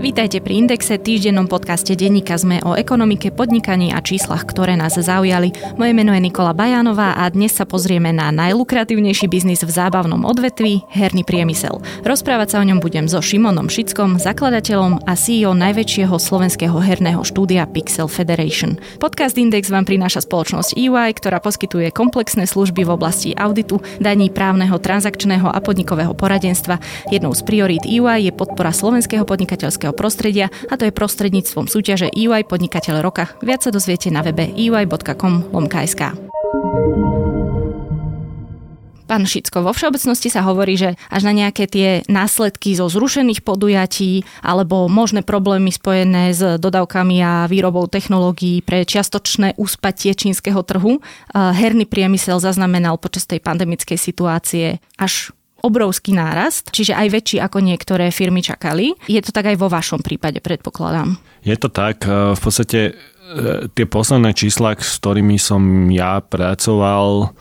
Vítajte pri Indexe, týždennom podcaste denníka sme o ekonomike, podnikaní a číslach, ktoré nás zaujali. Moje meno je Nikola Bajanová a dnes sa pozrieme na najlukratívnejší biznis v zábavnom odvetví, herný priemysel. Rozprávať sa o ňom budem so Šimonom Šickom, zakladateľom a CEO najväčšieho slovenského herného štúdia Pixel Federation. Podcast Index vám prináša spoločnosť EY, ktorá poskytuje komplexné služby v oblasti auditu, daní právneho, transakčného a podnikového poradenstva. Jednou z priorít EY je podpora slovenského podnikateľského podnikateľského prostredia a to je prostredníctvom súťaže EY Podnikateľ roka. Viac sa dozviete na webe ey.com.sk. Pán Šicko, vo všeobecnosti sa hovorí, že až na nejaké tie následky zo zrušených podujatí alebo možné problémy spojené s dodávkami a výrobou technológií pre čiastočné úspatie čínskeho trhu, eh, herný priemysel zaznamenal počas tej pandemickej situácie až obrovský nárast, čiže aj väčší ako niektoré firmy čakali. Je to tak aj vo vašom prípade, predpokladám. Je to tak. E, v podstate e, tie posledné čísla, s ktorými som ja pracoval,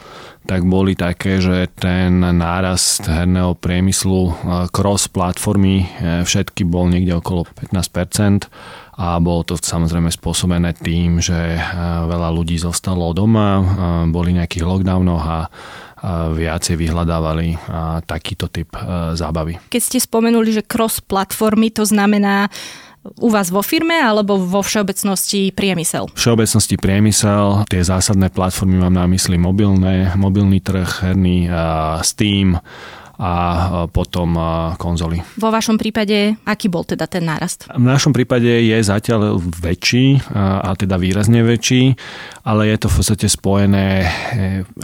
tak boli také, že ten nárast herného priemyslu e, cross platformy všetky bol niekde okolo 15% a bolo to samozrejme spôsobené tým, že veľa ľudí zostalo doma, boli nejakých lockdownoch a viacej vyhľadávali takýto typ e, zábavy. Keď ste spomenuli, že cross platformy, to znamená u vás vo firme alebo vo všeobecnosti priemysel? Všeobecnosti priemysel, tie zásadné platformy mám na mysli mobilné, mobilný trh, herný, Steam, a potom konzoly. Vo vašom prípade, aký bol teda ten nárast? V našom prípade je zatiaľ väčší, a teda výrazne väčší, ale je to v podstate spojené e,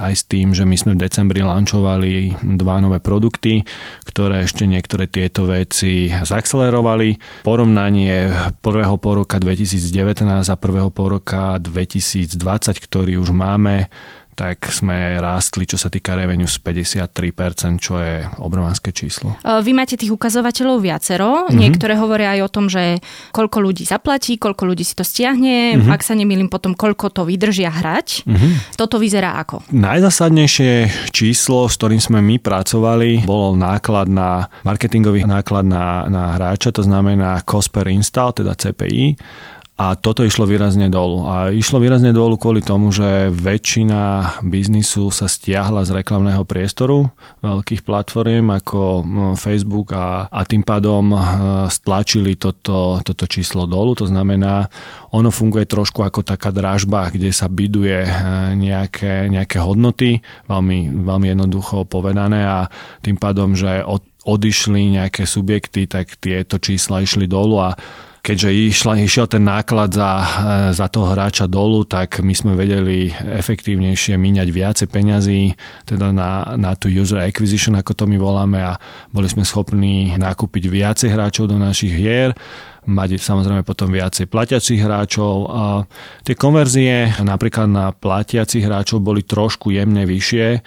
aj s tým, že my sme v decembri lanchovali dva nové produkty, ktoré ešte niektoré tieto veci zaakcelerovali. Porovnanie prvého poroka 2019 a prvého poroka 2020, ktorý už máme, tak sme rástli, čo sa týka revenue z 53%, čo je obrovské číslo. E, vy máte tých ukazovateľov viacero. Mm-hmm. Niektoré hovoria aj o tom, že koľko ľudí zaplatí, koľko ľudí si to stiahne, mm-hmm. ak sa nemýlim potom, koľko to vydržia hrať. Mm-hmm. Toto vyzerá ako? Najzásadnejšie číslo, s ktorým sme my pracovali, bol náklad na marketingový náklad na, na hráča, to znamená cost per install, teda CPI a toto išlo výrazne dolu. A išlo výrazne dolu kvôli tomu, že väčšina biznisu sa stiahla z reklamného priestoru veľkých platform ako no, Facebook a, a tým pádom e, stlačili toto, toto číslo dolu. To znamená, ono funguje trošku ako taká dražba, kde sa biduje e, nejaké, nejaké hodnoty, veľmi, veľmi jednoducho povedané a tým pádom, že od, odišli nejaké subjekty, tak tieto čísla išli dolu a keďže išla, išiel ten náklad za, e, za toho hráča dolu, tak my sme vedeli efektívnejšie míňať viacej peňazí teda na, na tú user acquisition, ako to my voláme a boli sme schopní nakúpiť viacej hráčov do našich hier mať samozrejme potom viacej platiacich hráčov. A tie konverzie napríklad na platiacich hráčov boli trošku jemne vyššie,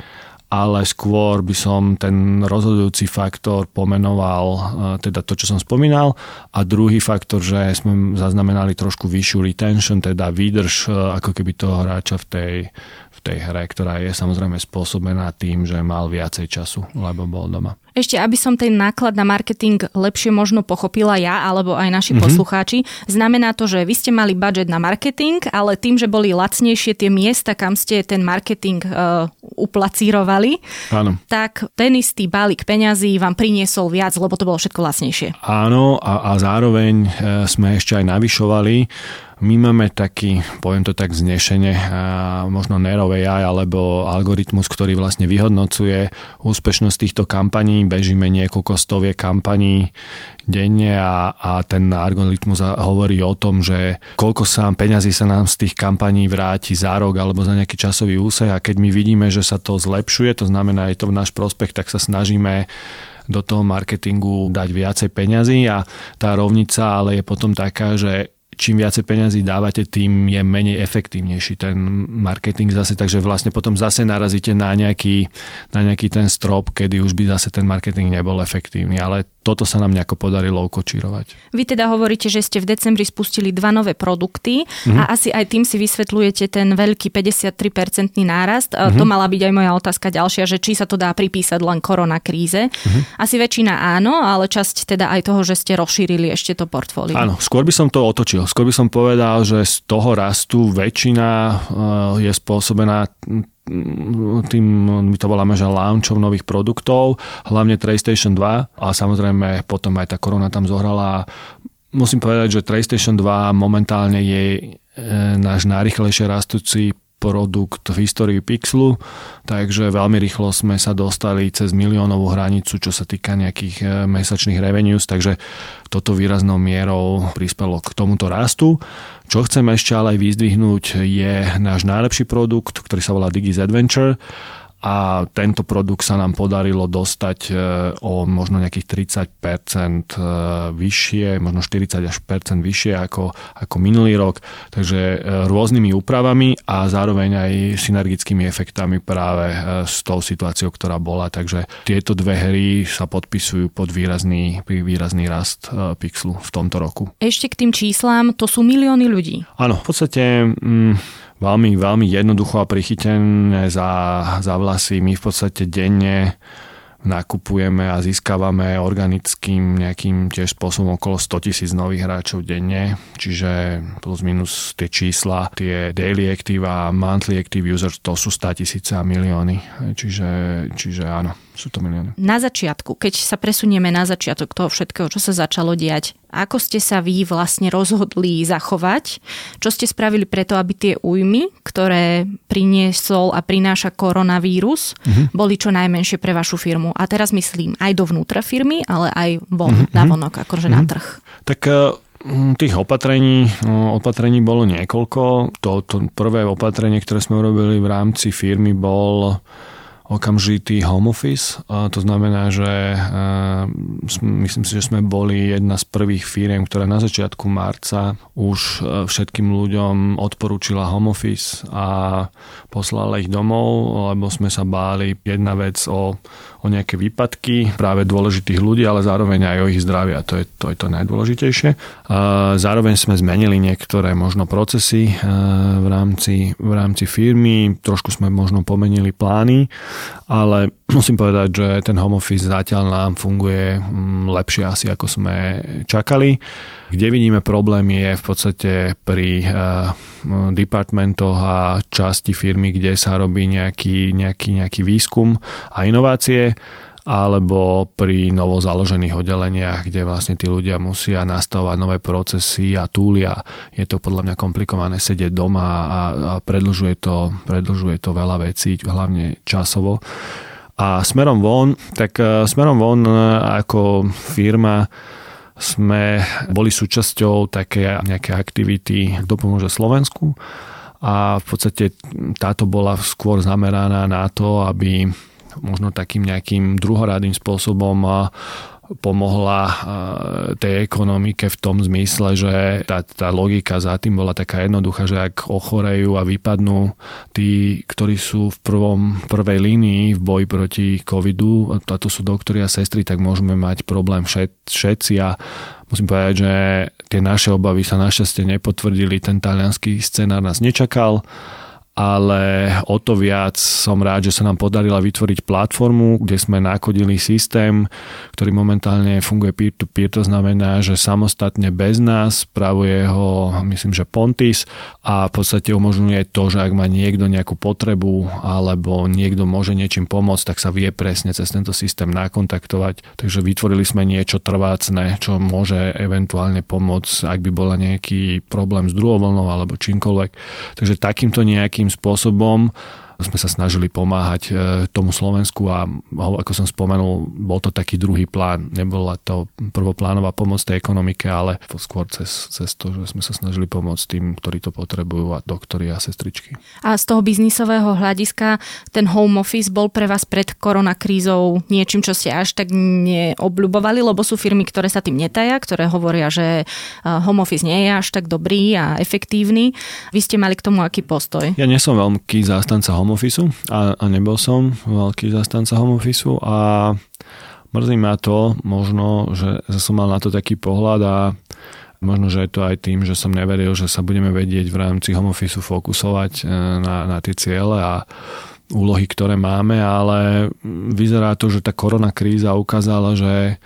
ale skôr by som ten rozhodujúci faktor pomenoval e, teda to, čo som spomínal. A druhý faktor, že sme zaznamenali trošku vyššiu retention, teda výdrž e, ako keby toho hráča v tej, v tej hre, ktorá je samozrejme spôsobená tým, že mal viacej času, lebo bol doma. Ešte, aby som ten náklad na marketing lepšie možno pochopila ja, alebo aj naši mm-hmm. poslucháči, znamená to, že vy ste mali budget na marketing, ale tým, že boli lacnejšie tie miesta, kam ste ten marketing uh, uplacírovali, Áno. tak ten istý balík peňazí vám priniesol viac, lebo to bolo všetko lacnejšie. Áno, a, a zároveň e, sme ešte aj navyšovali my máme taký, poviem to tak znešene, možno Nerov AI alebo algoritmus, ktorý vlastne vyhodnocuje úspešnosť týchto kampaní. Bežíme niekoľko stovie kampaní denne a, a ten algoritmus hovorí o tom, že koľko sa peňazí sa nám z tých kampaní vráti za rok alebo za nejaký časový úsek a keď my vidíme, že sa to zlepšuje, to znamená, je to v náš prospech, tak sa snažíme do toho marketingu dať viacej peňazí a tá rovnica ale je potom taká, že čím viacej peňazí dávate, tým je menej efektívnejší ten marketing zase, takže vlastne potom zase narazíte na nejaký, na nejaký ten strop, kedy už by zase ten marketing nebol efektívny. Ale toto sa nám nejako podarilo ukočírovať. Vy teda hovoríte, že ste v decembri spustili dva nové produkty mm-hmm. a asi aj tým si vysvetľujete ten veľký 53-percentný nárast. Mm-hmm. To mala byť aj moja otázka ďalšia, že či sa to dá pripísať len korona kríze. Mm-hmm. Asi väčšina áno, ale časť teda aj toho, že ste rozšírili ešte to portfólio. Áno, skôr by som to otočil. Skôr by som povedal, že z toho rastu väčšina eh, je spôsobená tým, my to voláme, že launchov nových produktov, hlavne PlayStation 2 a samozrejme potom aj tá korona tam zohrala. Musím povedať, že PlayStation 2 momentálne je e, náš najrychlejšie rastúci produkt v histórii Pixelu, takže veľmi rýchlo sme sa dostali cez miliónovú hranicu, čo sa týka nejakých e, mesačných revenues, takže toto výraznou mierou prispelo k tomuto rastu. Čo chcem ešte ale aj vyzdvihnúť je náš najlepší produkt, ktorý sa volá Digis Adventure a tento produkt sa nám podarilo dostať e, o možno nejakých 30% e, vyššie, možno 40 až percent vyššie ako, ako minulý rok. Takže e, rôznymi úpravami a zároveň aj synergickými efektami práve s tou situáciou, ktorá bola. Takže tieto dve hry sa podpisujú pod výrazný, výrazný rast Pixelu v tomto roku. Ešte k tým číslam, to sú milióny ľudí. Áno, v podstate... Mm, veľmi, veľmi jednoducho a prichytené za, za vlasy. My v podstate denne nakupujeme a získavame organickým nejakým tiež spôsobom okolo 100 tisíc nových hráčov denne, čiže plus minus tie čísla, tie daily active a monthly active users, to sú 100 tisíce a milióny, čiže, čiže áno sú to milióny. Na začiatku, keď sa presunieme na začiatok toho všetkého, čo sa začalo diať, ako ste sa vy vlastne rozhodli zachovať? Čo ste spravili preto, aby tie újmy, ktoré priniesol a prináša koronavírus, mm-hmm. boli čo najmenšie pre vašu firmu? A teraz myslím aj dovnútra firmy, ale aj von, mm-hmm. na vonok, akože mm-hmm. na trh. Tak e, Tých opatrení, no, opatrení bolo niekoľko. To, to prvé opatrenie, ktoré sme urobili v rámci firmy, bol okamžitý home office. To znamená, že myslím si, že sme boli jedna z prvých firiem, ktorá na začiatku marca už všetkým ľuďom odporúčila home office a poslala ich domov, lebo sme sa báli jedna vec o, o nejaké výpadky práve dôležitých ľudí, ale zároveň aj o ich zdravie a to je to, je to najdôležitejšie. Zároveň sme zmenili niektoré možno procesy v rámci, v rámci firmy, trošku sme možno pomenili plány ale musím povedať, že ten home office zatiaľ nám funguje mm, lepšie asi ako sme čakali. Kde vidíme problém je v podstate pri uh, departmentoch a časti firmy, kde sa robí nejaký, nejaký, nejaký výskum a inovácie alebo pri novo založených oddeleniach, kde vlastne tí ľudia musia nastavovať nové procesy a túlia. Je to podľa mňa komplikované sedieť doma a, a predlžuje, to, predlžuje to veľa vecí, hlavne časovo. A smerom von, tak e, smerom von e, ako firma sme boli súčasťou také nejaké aktivity, kto Slovensku. A v podstate táto bola skôr zameraná na to, aby možno takým nejakým druhoradým spôsobom pomohla tej ekonomike v tom zmysle, že tá, tá logika za tým bola taká jednoduchá, že ak ochorejú a vypadnú tí, ktorí sú v prvom, prvej línii v boji proti covidu, a to sú doktori a sestry, tak môžeme mať problém všet, všetci. A musím povedať, že tie naše obavy sa našťastie nepotvrdili, ten talianský scenár nás nečakal ale o to viac som rád, že sa nám podarila vytvoriť platformu, kde sme nakodili systém, ktorý momentálne funguje peer-to-peer, to znamená, že samostatne bez nás spravuje ho, myslím, že Pontis a v podstate umožňuje to, že ak má niekto nejakú potrebu alebo niekto môže niečím pomôcť, tak sa vie presne cez tento systém nakontaktovať. Takže vytvorili sme niečo trvácne, čo môže eventuálne pomôcť, ak by bola nejaký problém s druhou alebo čímkoľvek. Takže takýmto nejakým nejakým spôsobom sme sa snažili pomáhať e, tomu Slovensku a ako som spomenul, bol to taký druhý plán. Nebola to prvoplánová pomoc tej ekonomike, ale skôr cez, cez to, že sme sa snažili pomôcť tým, ktorí to potrebujú a doktori a sestričky. A z toho biznisového hľadiska ten home office bol pre vás pred koronakrízou niečím, čo ste až tak neobľubovali, lebo sú firmy, ktoré sa tým netaja, ktoré hovoria, že e, home office nie je až tak dobrý a efektívny. Vy ste mali k tomu aký postoj? Ja nie som veľký zástanca home home office a, a nebol som veľký zastanca home office a Mrzí ma to možno, že som mal na to taký pohľad a Možno, že je to aj tým, že som neveril, že sa budeme vedieť v rámci home office fokusovať e, na, na tie ciele a úlohy, ktoré máme, ale vyzerá to, že tá korona kríza ukázala, že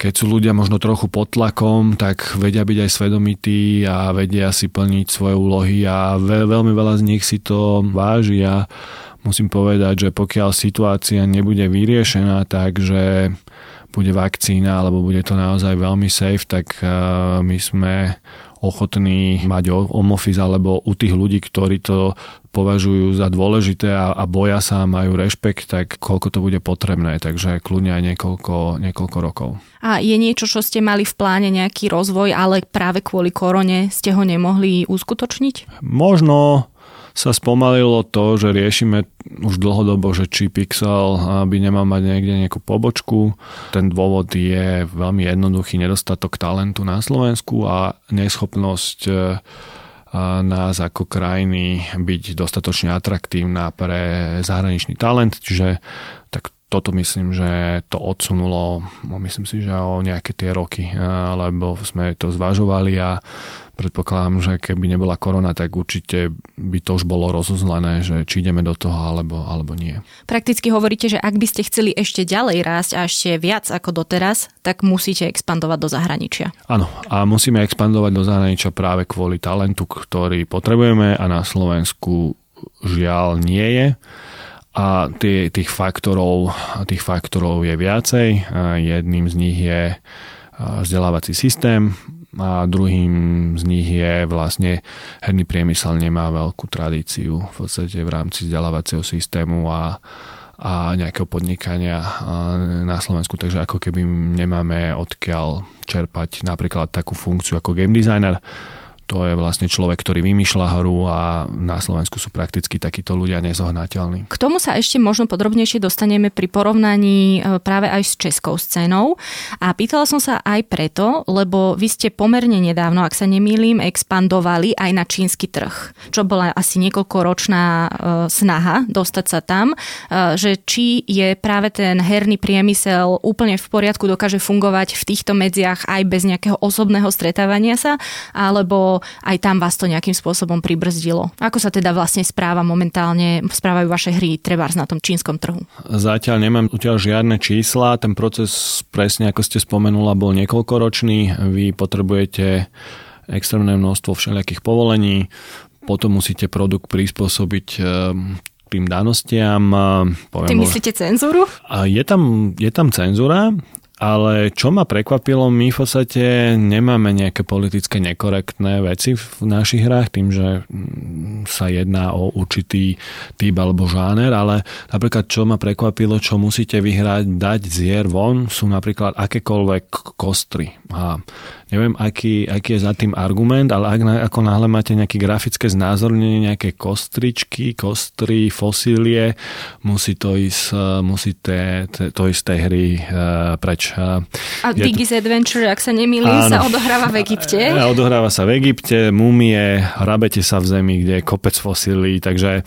keď sú ľudia možno trochu pod tlakom, tak vedia byť aj svedomití a vedia si plniť svoje úlohy a veľ, veľmi veľa z nich si to váži. A musím povedať, že pokiaľ situácia nebude vyriešená, takže bude vakcína alebo bude to naozaj veľmi safe, tak eh, my sme ochotní mať home office alebo u tých ľudí, ktorí to považujú za dôležité a, a boja sa a majú rešpekt, tak koľko to bude potrebné, takže kľudne aj niekoľko, niekoľko rokov. A je niečo, čo ste mali v pláne, nejaký rozvoj, ale práve kvôli korone ste ho nemohli uskutočniť? Možno sa spomalilo to, že riešime už dlhodobo, že či Pixel by nemal mať niekde nejakú pobočku. Ten dôvod je veľmi jednoduchý nedostatok talentu na Slovensku a neschopnosť e, nás ako krajiny byť dostatočne atraktívna pre zahraničný talent, čiže tak toto myslím, že to odsunulo, no myslím si, že o nejaké tie roky, e, lebo sme to zvažovali a predpokladám, že keby nebola korona, tak určite by to už bolo rozuzlené, že či ideme do toho alebo, alebo nie. Prakticky hovoríte, že ak by ste chceli ešte ďalej rásť a ešte viac ako doteraz, tak musíte expandovať do zahraničia. Áno, a musíme expandovať do zahraničia práve kvôli talentu, ktorý potrebujeme a na Slovensku žiaľ nie je a tie, tých, faktorov, tých faktorov je viacej. Jedným z nich je vzdelávací systém, a druhým z nich je vlastne herný priemysel nemá veľkú tradíciu v podstate v rámci vzdelávacieho systému a, a nejakého podnikania na Slovensku, takže ako keby nemáme odkiaľ čerpať napríklad takú funkciu ako game designer, to je vlastne človek, ktorý vymýšľa hru a na Slovensku sú prakticky takíto ľudia nezohnateľní. K tomu sa ešte možno podrobnejšie dostaneme pri porovnaní e, práve aj s českou scénou. A pýtala som sa aj preto, lebo vy ste pomerne nedávno, ak sa nemýlim, expandovali aj na čínsky trh, čo bola asi niekoľkoročná e, snaha dostať sa tam, e, že či je práve ten herný priemysel úplne v poriadku, dokáže fungovať v týchto medziach aj bez nejakého osobného stretávania sa, alebo aj tam vás to nejakým spôsobom pribrzdilo. Ako sa teda vlastne správa momentálne, správajú vaše hry trebárs na tom čínskom trhu? Zatiaľ nemám utiaľ žiadne čísla, ten proces presne ako ste spomenula bol niekoľkoročný, vy potrebujete extrémne množstvo všelijakých povolení, potom musíte produkt prispôsobiť ehm, tým danostiam. Poviem, Ty myslíte cenzúru? Je tam, je tam cenzúra, ale čo ma prekvapilo, my v podstate nemáme nejaké politické nekorektné veci v našich hrách, tým, že mm, sa jedná o určitý typ alebo žáner, ale napríklad čo ma prekvapilo, čo musíte vyhrať, dať z hier von, sú napríklad akékoľvek kostry. A neviem, aký, aký je za tým argument, ale ak, ako náhle máte nejaké grafické znázornenie, nejaké kostričky, kostry, fosílie, musí to ísť, e, musí te, te, to ísť tej hry uh, preč. A Diggy's to... Adventure, ak sa nemýlim, sa odohráva v Egypte. A odohráva sa v Egypte, mumie, hrabete sa v zemi, kde je kopec fosílií, takže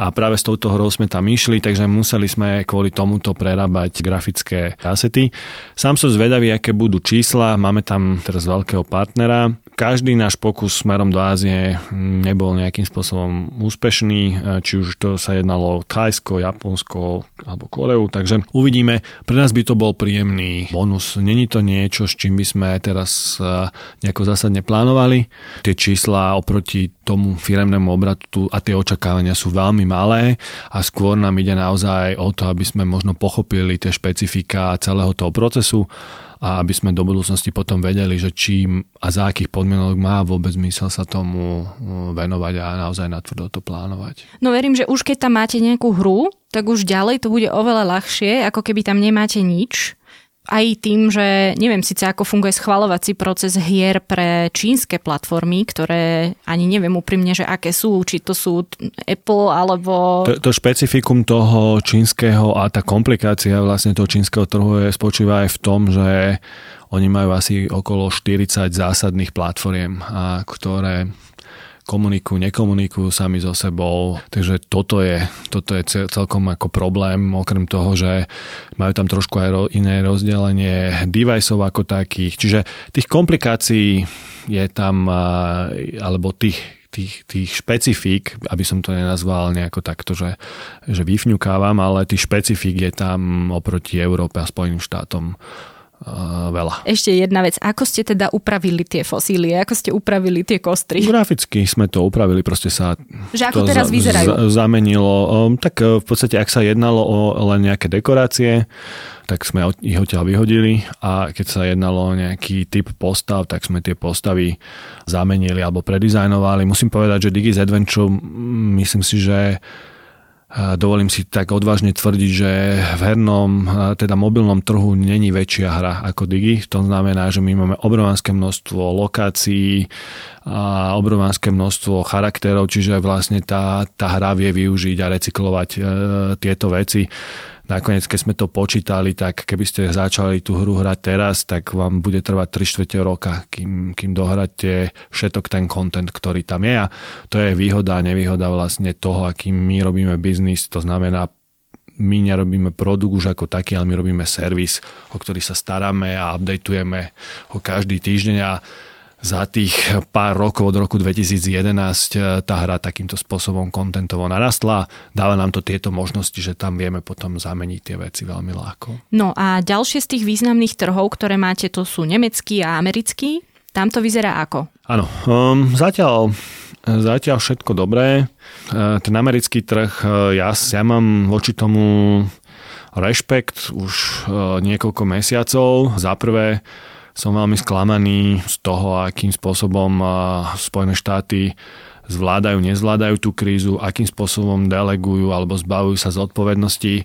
a práve s touto hrou sme tam išli, takže museli sme kvôli tomuto prerábať grafické kasety. Sám som zvedavý, aké budú čísla, máme tam teraz veľkého partnera. Každý náš pokus smerom do Ázie nebol nejakým spôsobom úspešný, či už to sa jednalo o Thajsko, Japonsko alebo Koreu, takže uvidíme. Pre nás by to bol príjemný bonus. Není to niečo, s čím by sme teraz eh, nejako zásadne plánovali. Tie čísla oproti tomu firemnému obratu a tie očakávania sú veľmi malé a skôr nám ide naozaj o to, aby sme možno pochopili tie špecifika celého toho procesu a aby sme do budúcnosti potom vedeli, že čím a za akých podmienok má vôbec zmysel sa tomu uh, venovať a naozaj natvrdo to plánovať. No verím, že už keď tam máte nejakú hru, tak už ďalej to bude oveľa ľahšie, ako keby tam nemáte nič aj tým, že neviem síce ako funguje schvalovací proces hier pre čínske platformy, ktoré ani neviem úprimne, že aké sú, či to sú Apple alebo... To, to špecifikum toho čínskeho a tá komplikácia vlastne toho čínskeho trhu je, spočíva aj v tom, že oni majú asi okolo 40 zásadných platformiem, a ktoré komunikujú, nekomunikujú sami so sebou. Takže toto je, toto je celkom ako problém, okrem toho, že majú tam trošku aj iné rozdelenie deviceov ako takých. Čiže tých komplikácií je tam, alebo tých, tých, tých špecifík, aby som to nenazval nejako takto, že, že vyfňukávam, ale tých špecifík je tam oproti Európe a Spojeným štátom veľa. Ešte jedna vec, ako ste teda upravili tie fosílie, ako ste upravili tie kostry? Graficky sme to upravili, proste sa že ako to teraz za, vyzerajú? Z, zamenilo. Um, tak uh, v podstate, ak sa jednalo o len nejaké dekorácie, tak sme ich odtiaľ vyhodili a keď sa jednalo o nejaký typ postav, tak sme tie postavy zamenili alebo predizajnovali. Musím povedať, že Digis Adventure, myslím si, že dovolím si tak odvážne tvrdiť, že v hernom, teda mobilnom trhu není väčšia hra ako Digi. To znamená, že my máme obrovské množstvo lokácií a obrovské množstvo charakterov, čiže vlastne tá, tá hra vie využiť a recyklovať e, tieto veci. Nakoniec, keď sme to počítali, tak keby ste začali tú hru hrať teraz, tak vám bude trvať 3 čtvrte roka, kým, kým dohráte všetok ten content, ktorý tam je. A to je výhoda a nevýhoda vlastne toho, akým my robíme biznis. To znamená, my nerobíme produkt už ako taký, ale my robíme servis, o ktorý sa staráme a updateujeme ho každý týždeň a za tých pár rokov od roku 2011 eh, tá hra takýmto spôsobom kontentovo narastla. Dáva nám to tieto možnosti, že tam vieme potom zameniť tie veci veľmi ľahko. No a ďalšie z tých významných trhov, ktoré máte, to sú nemecký a americký. Tam to vyzerá ako? Áno, um, zatiaľ Zatiaľ všetko dobré. Eh, ten americký trh, eh, ja, ja mám voči tomu rešpekt už niekoľko mesiacov. Za prvé, som veľmi sklamaný z toho, akým spôsobom Spojené štáty zvládajú, nezvládajú tú krízu, akým spôsobom delegujú alebo zbavujú sa zodpovednosti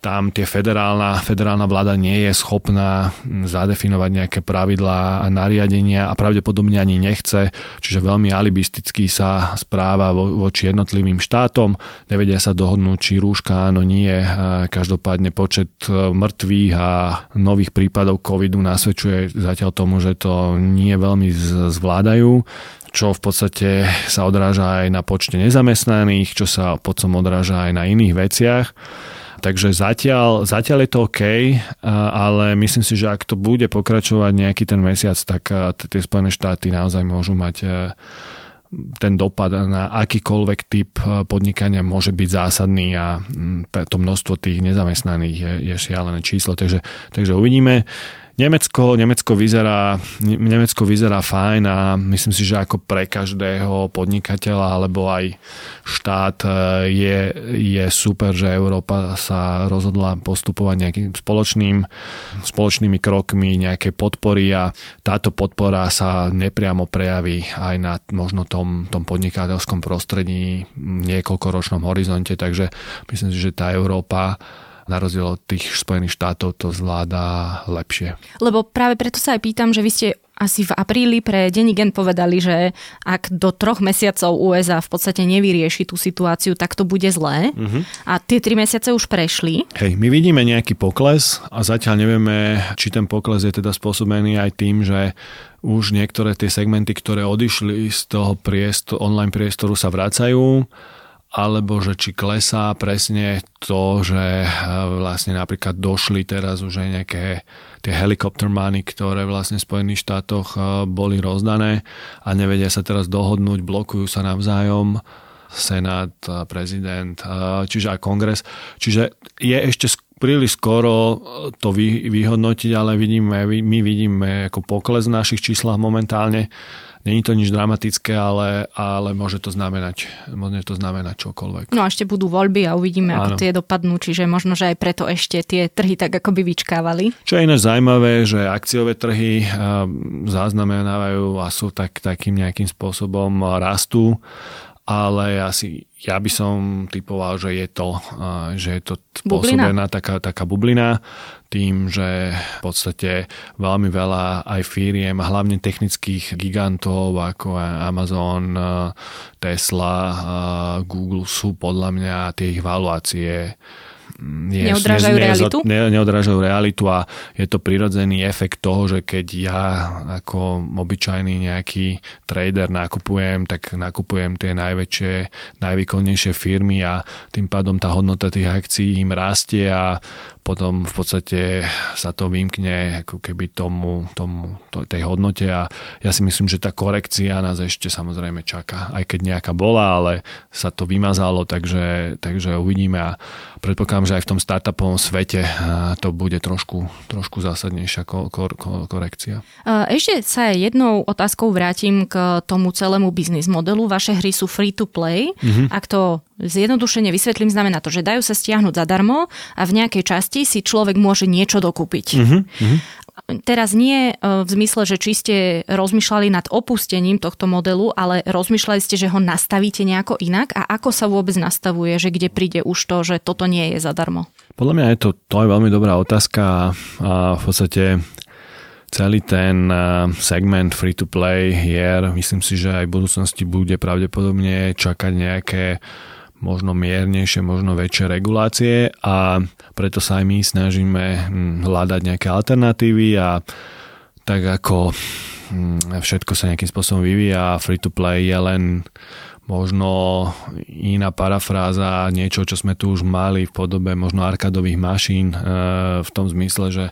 tam tie federálna, federálna vláda nie je schopná zadefinovať nejaké pravidlá a nariadenia a pravdepodobne ani nechce, čiže veľmi alibisticky sa správa vo, voči jednotlivým štátom, nevedia sa dohodnúť, či rúška áno, nie. Každopádne počet e, mŕtvych a nových prípadov covidu nasvedčuje zatiaľ tomu, že to nie veľmi zvládajú čo v podstate sa odráža aj na počte nezamestnaných, čo sa potom odráža aj na iných veciach. Takže zatiaľ, zatiaľ je to OK, ale myslím si, že ak to bude pokračovať nejaký ten mesiac, tak tie Spojené štáty naozaj môžu mať e, ten dopad na akýkoľvek typ e, podnikania môže byť zásadný a to množstvo tých nezamestnaných je, je šialené číslo. Takže, takže uvidíme. Nemecko, Nemecko, vyzerá, Nemecko vyzerá fajn a myslím si, že ako pre každého podnikateľa alebo aj štát e, je, je super, že Európa sa rozhodla postupovať nejakým spoločným, spoločnými krokmi, nejaké podpory a táto podpora sa nepriamo prejaví aj na možno tom, tom podnikateľskom prostredí v niekoľkoročnom horizonte, takže myslím si, že tá Európa na rozdiel od tých Spojených štátov to zvláda lepšie. Lebo práve preto sa aj pýtam, že vy ste asi v apríli pre Denní Gen povedali, že ak do troch mesiacov USA v podstate nevyrieši tú situáciu, tak to bude zlé. Uh-huh. A tie tri mesiace už prešli. Hej, my vidíme nejaký pokles a zatiaľ nevieme, či ten pokles je teda spôsobený aj tým, že už niektoré tie segmenty, ktoré odišli z toho priestor, online priestoru sa vracajú alebo že či klesá presne to, že eh, vlastne napríklad došli teraz už aj nejaké tie helikopter ktoré vlastne v Spojených štátoch eh, boli rozdané a nevedia sa teraz dohodnúť, blokujú sa navzájom Senát, prezident, eh, čiže aj kongres. Čiže je ešte príliš skoro to vyhodnotiť, ale vidíme, my vidíme ako pokles v našich číslach momentálne Není to nič dramatické, ale, ale môže to znamenať, môže to znamenať čokoľvek. No a ešte budú voľby a uvidíme, Áno. ako tie dopadnú, čiže možno, že aj preto ešte tie trhy tak ako by vyčkávali. Čo je iné zaujímavé, že akciové trhy zaznamenávajú a sú tak, takým nejakým spôsobom rastú ale asi ja by som typoval, že je to, že je to spôsobená taká, taká bublina tým, že v podstate veľmi veľa aj firiem, hlavne technických gigantov ako Amazon, Tesla, Google sú podľa mňa tie ich valuácie je, neodrážajú ne, realitu? Ne, neodrážajú realitu a je to prirodzený efekt toho, že keď ja ako obyčajný nejaký trader nakupujem, tak nakupujem tie najväčšie, najvýkonnejšie firmy a tým pádom tá hodnota tých akcií im rastie a potom v podstate sa to vymkne ako keby tomu, tomu to, tej hodnote a ja si myslím, že tá korekcia nás ešte samozrejme čaká, aj keď nejaká bola, ale sa to vymazalo, takže, takže uvidíme a predpokladám, že aj v tom startupovom svete to bude trošku, trošku zásadnejšia ko, ko, ko, korekcia. Ešte sa jednou otázkou vrátim k tomu celému biznis modelu. Vaše hry sú free to play. Mm-hmm. Ak to zjednodušene vysvetlím, znamená to, že dajú sa stiahnuť zadarmo a v nejakej časti si človek môže niečo dokúpiť. Mm-hmm. Teraz nie e, v zmysle, že či ste rozmýšľali nad opustením tohto modelu, ale rozmýšľali ste, že ho nastavíte nejako inak a ako sa vôbec nastavuje, že kde príde už to, že toto nie je zadarmo? Podľa mňa je to, to je veľmi dobrá otázka a v podstate celý ten e, segment free-to-play hier, myslím si, že aj v budúcnosti bude pravdepodobne čakať nejaké možno miernejšie, možno väčšie regulácie a preto sa aj my snažíme hm, hľadať nejaké alternatívy a tak ako hm, všetko sa nejakým spôsobom vyvíja, free to play je len možno iná parafráza niečo, čo sme tu už mali v podobe možno arkadových mašín e, v tom zmysle, že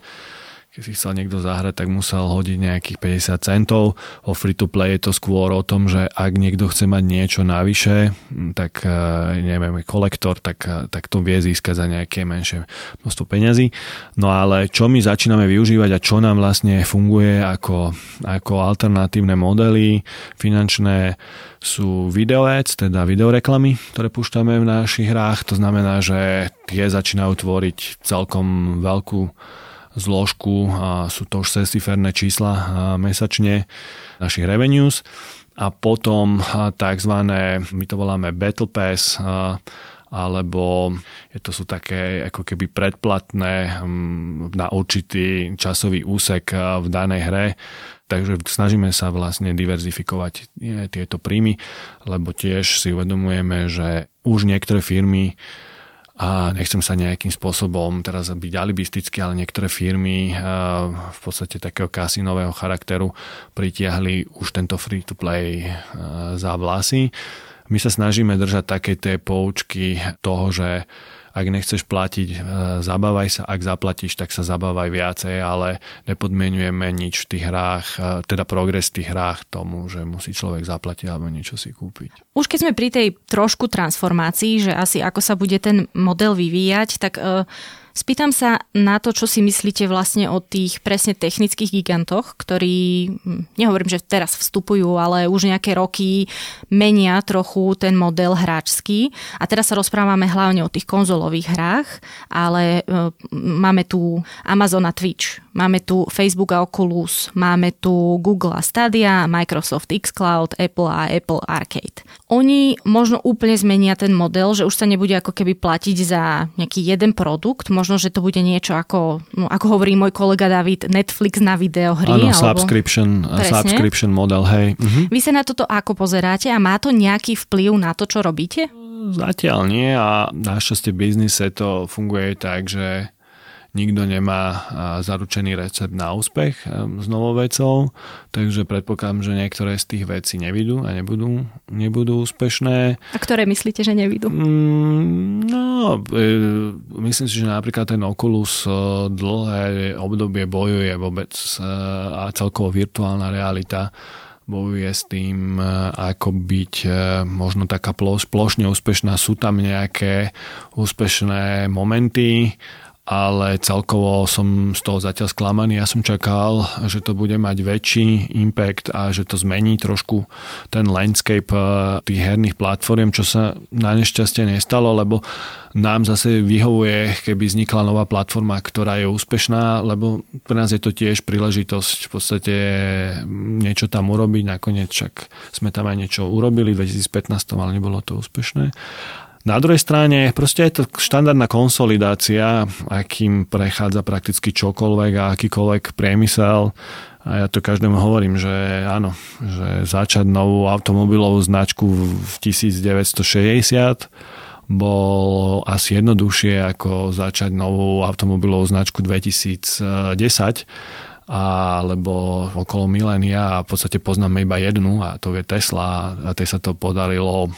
keď si chcel niekto zahrať, tak musel hodiť nejakých 50 centov. O free to play je to skôr o tom, že ak niekto chce mať niečo navyše, tak e, neviem, kolektor, tak, e, tak to vie získať za nejaké menšie množstvo peňazí. No ale čo my začíname využívať a čo nám vlastne funguje ako, ako alternatívne modely finančné sú video ads, teda videoreklamy, ktoré púšťame v našich hrách. To znamená, že tie začínajú tvoriť celkom veľkú zložku sú to už sestiferné čísla mesačne našich revenues a potom tzv. my to voláme Battle Pass alebo je to sú také ako keby predplatné na určitý časový úsek v danej hre. Takže snažíme sa vlastne diverzifikovať tieto príjmy, lebo tiež si uvedomujeme, že už niektoré firmy a nechcem sa nejakým spôsobom teraz byť alibistický, ale niektoré firmy v podstate takého kasinového charakteru pritiahli už tento free-to-play za vlasy. My sa snažíme držať také tie poučky toho, že ak nechceš platiť, e, zabávaj sa, ak zaplatíš, tak sa zabávaj viacej, ale nepodmienujeme nič v tých hrách, e, teda progres v tých hrách tomu, že musí človek zaplatiť alebo niečo si kúpiť. Už keď sme pri tej trošku transformácii, že asi ako sa bude ten model vyvíjať, tak uh, Spýtam sa na to, čo si myslíte vlastne o tých presne technických gigantoch, ktorí, hm, nehovorím, že teraz vstupujú, ale už nejaké roky menia trochu ten model hráčský. A teraz sa rozprávame hlavne o tých konzolových hrách, ale e, máme tu Amazon a Twitch, máme tu Facebook a Oculus, máme tu Google a Stadia, Microsoft xCloud, Apple a Apple Arcade. Oni možno úplne zmenia ten model, že už sa nebude ako keby platiť za nejaký jeden produkt, možno že to bude niečo ako, no, ako hovorí môj kolega David, Netflix na videohry. Áno, alebo... subscription, subscription model, hej. Mhm. Vy sa na toto ako pozeráte a má to nejaký vplyv na to, čo robíte? Zatiaľ nie a našťastie v biznise to funguje tak, že nikto nemá zaručený recept na úspech s novou vecou, takže predpokladám, že niektoré z tých vecí nevidú a nebudú, nebudú úspešné. A ktoré myslíte, že nevidú? Mm, no, e, myslím si, že napríklad ten Oculus e, dlhé obdobie bojuje vôbec e, a celkovo virtuálna realita bojuje s tým, ako byť možno taká plošne úspešná. Sú tam nejaké úspešné momenty, ale celkovo som z toho zatiaľ sklamaný. Ja som čakal, že to bude mať väčší impact a že to zmení trošku ten landscape eh, tých herných platform, čo sa na nešťastie nestalo, lebo nám zase vyhovuje, keby vznikla nová platforma, ktorá je úspešná, lebo pre nás je to tiež príležitosť v podstate niečo tam urobiť. Nakoniec však sme tam aj niečo urobili v 2015, ale nebolo to úspešné. Na druhej strane, proste je to štandardná konsolidácia, akým prechádza prakticky čokoľvek a akýkoľvek priemysel. A ja to každému hovorím, že áno, že začať novú automobilovú značku v 1960 bolo asi jednoduchšie ako začať novú automobilovú značku 2010 alebo okolo milénia a v podstate poznáme iba jednu a to je Tesla a tej sa to podarilo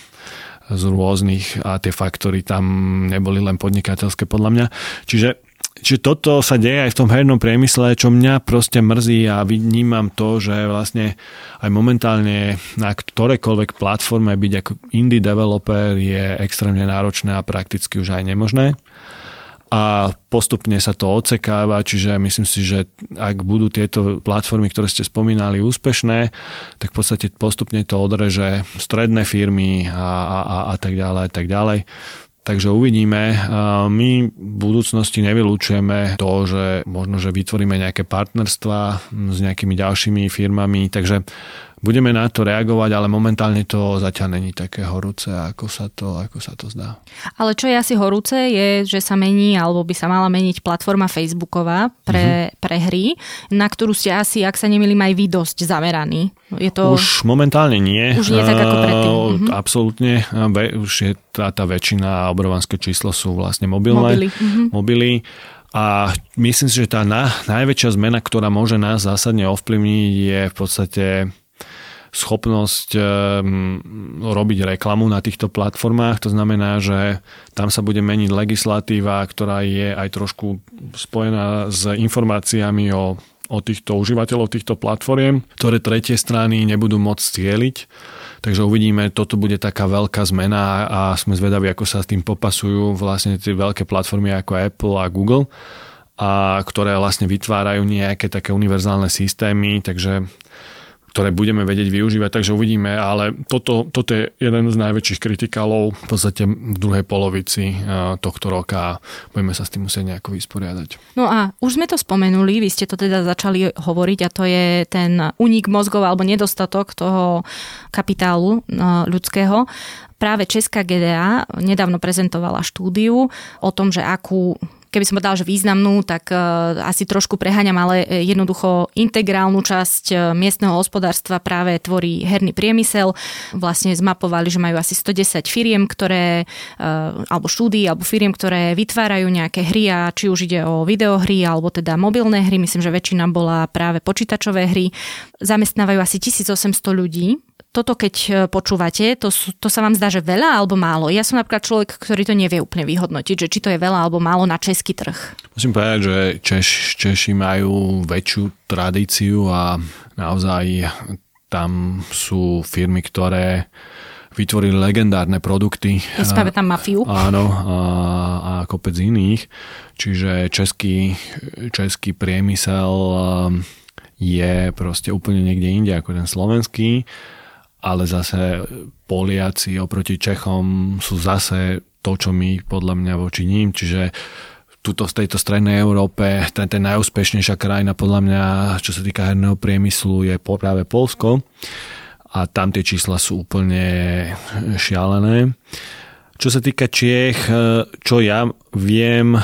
z rôznych a tie faktory tam neboli len podnikateľské podľa mňa. Čiže Čiže toto sa deje aj v tom hernom priemysle, čo mňa proste mrzí a vnímam to, že vlastne aj momentálne na ktorékoľvek platforme byť ako indie developer je extrémne náročné a prakticky už aj nemožné a postupne sa to odsekáva, čiže myslím si, že ak budú tieto platformy, ktoré ste spomínali, úspešné, tak v podstate postupne to odreže stredné firmy a, a, a tak ďalej, a tak ďalej. Takže uvidíme. My v budúcnosti nevylúčujeme to, že možno, že vytvoríme nejaké partnerstva s nejakými ďalšími firmami, takže budeme na to reagovať, ale momentálne to zatiaľ není také horúce, ako sa to, ako sa to zdá. Ale čo je asi horúce, je, že sa mení, alebo by sa mala meniť platforma Facebooková pre, uh-huh. pre hry, na ktorú ste asi, ak sa nemýlim, aj vy dosť zameraní. Je to... Už momentálne nie. Už nie tak ako predtým. Uh-huh. Absolútne. Už je tá, tá väčšina, obrovské číslo sú vlastne mobilné. Mobily. Uh-huh. mobily. A myslím si, že tá na, najväčšia zmena, ktorá môže nás zásadne ovplyvniť, je v podstate schopnosť ehm, robiť reklamu na týchto platformách. To znamená, že tam sa bude meniť legislatíva, ktorá je aj trošku spojená s informáciami o, o týchto užívateľov týchto platformiem, ktoré tretie strany nebudú môcť cieliť. Takže uvidíme, toto bude taká veľká zmena a sme zvedaví, ako sa s tým popasujú vlastne tie veľké platformy ako Apple a Google a ktoré vlastne vytvárajú nejaké také univerzálne systémy, takže ktoré budeme vedieť využívať, takže uvidíme, ale toto, toto je jeden z najväčších kritikálov v podstate v druhej polovici eh, tohto roka a budeme sa s tým musieť nejako vysporiadať. No a už sme to spomenuli, vy ste to teda začali hovoriť a to je ten unik mozgov alebo nedostatok toho kapitálu eh, ľudského. Práve Česká GDA nedávno prezentovala štúdiu o tom, že akú keby som povedala, že významnú, tak e, asi trošku preháňam, ale e, jednoducho integrálnu časť e, miestneho hospodárstva práve tvorí herný priemysel. Vlastne zmapovali, že majú asi 110 firiem, ktoré, alebo štúdií, alebo firiem, ktoré vytvárajú nejaké hry a či už ide o videohry, alebo teda mobilné hry, myslím, že väčšina bola práve počítačové hry. Zamestnávajú asi 1800 ľudí toto keď e, počúvate, to, to sa vám zdá, že veľa alebo málo? Ja som napríklad človek, ktorý to nevie úplne vyhodnotiť, že či to je veľa alebo málo na český trh. Musím povedať, že Češ, Češi majú väčšiu tradíciu a naozaj tam sú firmy, ktoré vytvorili legendárne produkty. Ja tam mafiu. Áno, a, a kopec iných. Čiže český, český priemysel je proste úplne niekde inde ako ten slovenský ale zase Poliaci oproti Čechom sú zase to, čo my podľa mňa voči ním, čiže tuto z tejto strednej Európe, ten, ten najúspešnejšia krajina podľa mňa, čo sa týka herného priemyslu, je práve Polsko. A tam tie čísla sú úplne šialené. Čo sa týka Čiech, čo ja viem,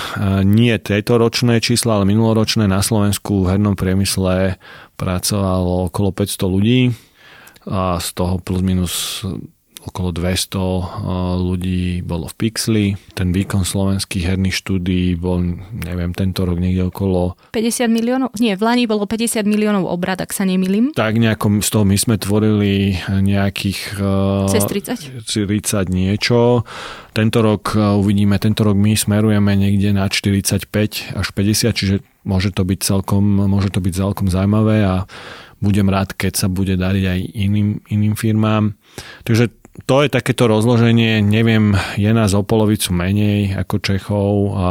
nie tejto ročné čísla, ale minuloročné na Slovensku v hernom priemysle pracovalo okolo 500 ľudí a z toho plus minus okolo 200 eh, ľudí bolo v Pixli. Ten výkon slovenských herných štúdí bol, neviem, tento rok niekde okolo... 50 miliónov? Nie, v Lani bolo 50 miliónov obrad, ak sa nemýlim. Tak nejako z toho my sme tvorili nejakých... Eh, Cez 30? 30 niečo. Tento rok eh, uvidíme, tento rok my smerujeme niekde na 45 až 50, čiže môže to byť celkom, môže to byť celkom zaujímavé a budem rád, keď sa bude dariť aj iným, iným firmám. Takže to je takéto rozloženie, neviem, je nás o polovicu menej ako Čechov a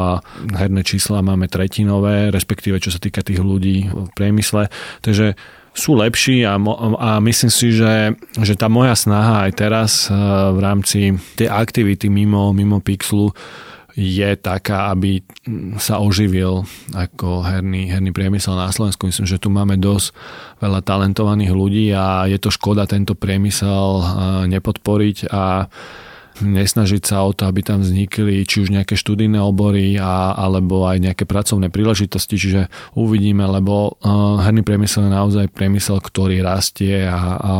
herné čísla máme tretinové, respektíve čo sa týka tých ľudí v priemysle. Takže sú lepší a, a myslím si, že, že tá moja snaha aj teraz eh, v rámci tej aktivity mimo, mimo Pixelu je taká, aby sa oživil ako herný, herný priemysel na Slovensku. Myslím, že tu máme dosť veľa talentovaných ľudí a je to škoda tento priemysel nepodporiť a nesnažiť sa o to, aby tam vznikli či už nejaké študijné obory a, alebo aj nejaké pracovné príležitosti, čiže uvidíme, lebo uh, herný priemysel je naozaj priemysel, ktorý rastie a, a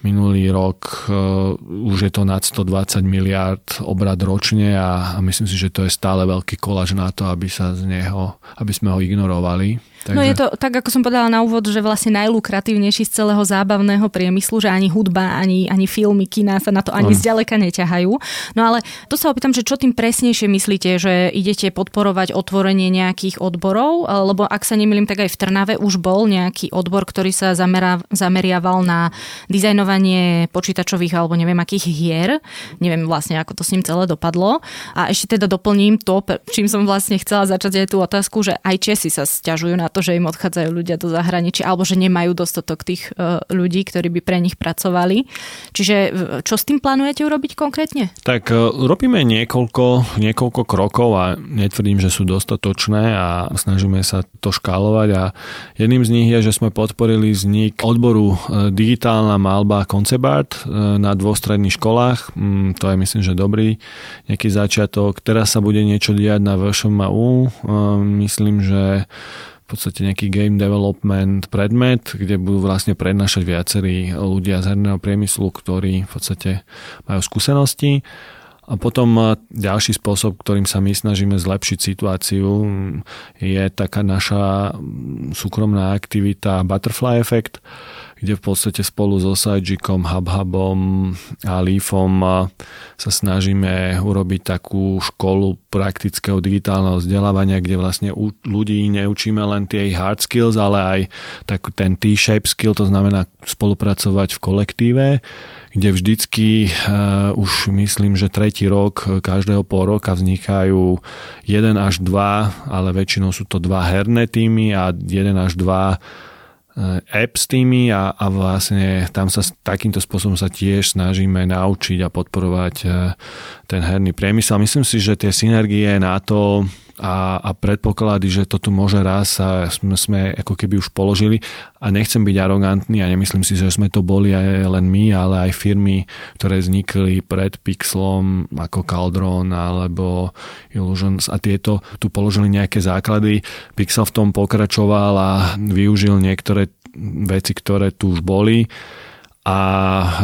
Minulý rok uh, už je to nad 120 miliard obrad ročne a, a myslím si, že to je stále veľký kolaž na to, aby sa z neho, aby sme ho ignorovali. Takže... No je to tak, ako som povedala na úvod, že vlastne najlukratívnejší z celého zábavného priemyslu, že ani hudba, ani, ani filmy, kina sa na to ani on. zďaleka neťahajú. No ale to sa opýtam, že čo tým presnejšie myslíte, že idete podporovať otvorenie nejakých odborov, lebo ak sa nemýlim, tak aj v Trnave už bol nejaký odbor, ktorý sa zamera, zameriaval na dizajnovanie počítačových alebo neviem akých hier. Neviem vlastne, ako to s ním celé dopadlo. A ešte teda doplním to, čím som vlastne chcela začať aj tú otázku, že aj Česi sa stiažujú na to, že im odchádzajú ľudia do zahraničia alebo že nemajú dostatok tých uh, ľudí, ktorí by pre nich pracovali. Čiže čo s tým plánujete urobiť konkrétne? Tak uh, robíme niekoľko, niekoľko krokov a netvrdím, že sú dostatočné a snažíme sa to škálovať a jedným z nich je, že sme podporili vznik odboru digitálna malba Concept Art na dvoch stredných školách. Mm, to je myslím, že dobrý nejaký začiatok. Teraz sa bude niečo diať na VŠMU. Myslím, že podstate nejaký game development predmet, kde budú vlastne prednášať viacerí ľudia z herného priemyslu, ktorí v podstate majú skúsenosti. A potom ďalší spôsob, ktorým sa my snažíme zlepšiť situáciu, je taká naša súkromná aktivita Butterfly Effect, kde v podstate spolu so Sajjikom, HubHubom a Leafom sa snažíme urobiť takú školu praktického digitálneho vzdelávania, kde vlastne ľudí neučíme len tie hard skills, ale aj tak ten T-shape skill, to znamená spolupracovať v kolektíve, kde vždycky uh, už myslím, že tretí rok každého pol roka vznikajú jeden až dva, ale väčšinou sú to dva herné týmy a jeden až dva Eh, app s tými a, a vlastne tam sa takýmto spôsobom sa tiež snažíme naučiť a podporovať eh, ten herný priemysel. Myslím si, že tie synergie na to a, a predpoklady, že to tu môže raz a sme, sme ako keby už položili a nechcem byť arogantný a nemyslím si, že sme to boli aj len my, ale aj firmy, ktoré vznikli pred Pixlom ako Caldron alebo Illusions a tieto tu položili nejaké základy. Pixel v tom pokračoval a využil niektoré veci, ktoré tu už boli a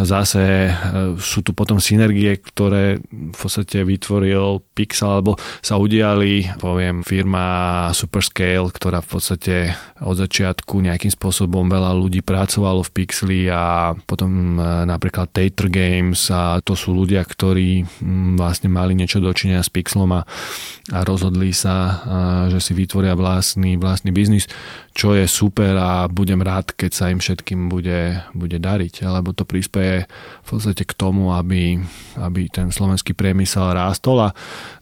zase e, sú tu potom synergie, ktoré v podstate vytvoril Pixel, alebo sa udiali, poviem, firma Superscale, ktorá v podstate od začiatku nejakým spôsobom veľa ľudí pracovalo v Pixli a potom e, napríklad Tater Games a to sú ľudia, ktorí vlastne mali niečo dočinenia s Pixlom a, a rozhodli sa, e, že si vytvoria vlastný, vlastný biznis, čo je super a budem rád, keď sa im všetkým bude, bude dariť lebo to prispieje v podstate k tomu, aby, aby ten slovenský priemysel rástol a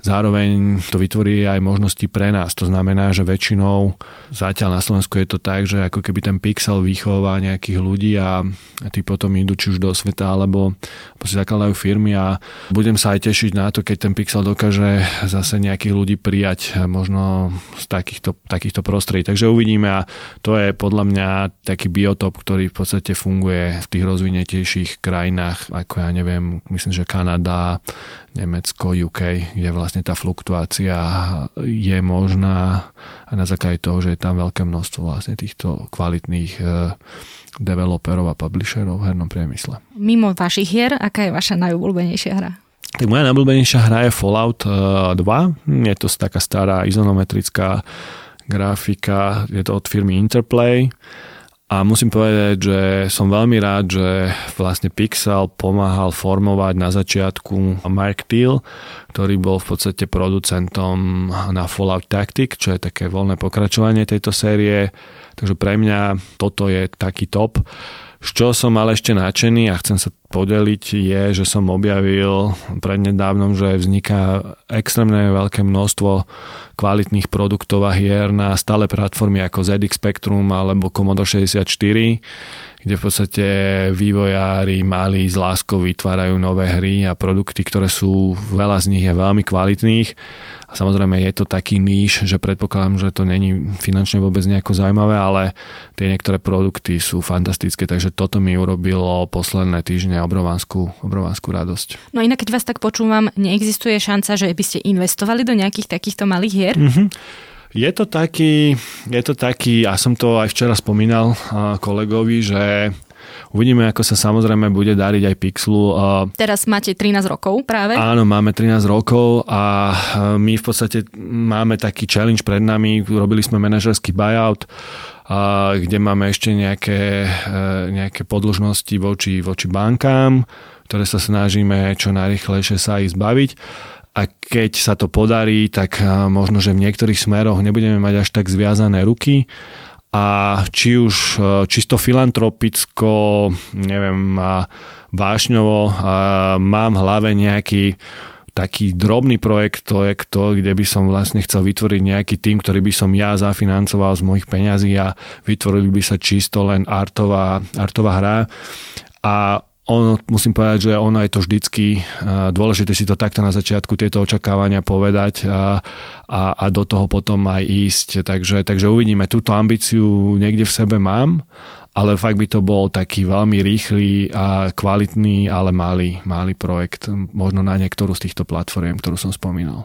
zároveň to vytvorí aj možnosti pre nás. To znamená, že väčšinou zatiaľ na Slovensku je to tak, že ako keby ten pixel vychová nejakých ľudí a, tí potom idú či už do sveta alebo si zakladajú firmy a budem sa aj tešiť na to, keď ten pixel dokáže zase nejakých ľudí prijať možno z takýchto, takýchto prostredí. Takže uvidíme a to je podľa mňa taký biotop, ktorý v podstate funguje v tých rozvinetejších krajinách, ako ja neviem, myslím, že Kanada, Nemecko, UK, kde vlastne tá fluktuácia je možná a na základe toho, že je tam veľké množstvo vlastne týchto kvalitných eh, developerov a publisherov v hernom priemysle. Mimo vašich hier, aká je vaša najobľúbenejšia hra? Tak moja najobľúbenejšia hra je Fallout 2. Eh, je to taká stará izonometrická grafika, je to od firmy Interplay. A musím povedať, že som veľmi rád, že vlastne Pixel pomáhal formovať na začiatku Mark Thiel, ktorý bol v podstate producentom na Fallout Tactic, čo je také voľné pokračovanie tejto série. Takže pre mňa toto je taký top. Čo som ale ešte nadšený a chcem sa podeliť je, že som objavil prednedávnom, že vzniká extrémne veľké množstvo kvalitných produktov a hier na stále platformy ako ZX Spectrum alebo Commodore 64 kde v podstate vývojári mali z láskou vytvárajú nové hry a produkty, ktoré sú, veľa z nich je veľmi kvalitných a samozrejme je to taký níž, že predpokladám, že to není finančne vôbec nejako zaujímavé, ale tie niektoré produkty sú fantastické, takže toto mi urobilo posledné týždne obrovanskú, obrovanskú radosť. No inak, keď vás tak počúvam, neexistuje šanca, že by ste investovali do nejakých takýchto malých hier? Mm-hmm. Je to taký, je to taký, ja som to aj včera spomínal kolegovi, že Uvidíme, ako sa samozrejme bude dariť aj Pixlu. Teraz máte 13 rokov práve? Áno, máme 13 rokov a my v podstate máme taký challenge pred nami. Robili sme manažerský buyout, kde máme ešte nejaké, e, nejaké podložnosti voči, voči bankám, ktoré sa snažíme čo najrychlejšie sa ich zbaviť a keď sa to podarí, tak možno, že v niektorých smeroch nebudeme mať až tak zviazané ruky a či už e, čisto filantropicko, neviem, vášňovo mám v hlave nejaký taký drobný projekt, to je to, kde by som vlastne chcel vytvoriť nejaký tým, ktorý by som ja zafinancoval z mojich peňazí a vytvorili by sa čisto len artová, artová hra. A ono, musím povedať, že ono je to vždycky dôležité si to takto na začiatku tieto očakávania povedať a, a, a do toho potom aj ísť. Takže, takže uvidíme, túto ambíciu niekde v sebe mám, ale fakt by to bol taký veľmi rýchly a kvalitný, ale malý, malý projekt, možno na niektorú z týchto platform, ktorú som spomínal.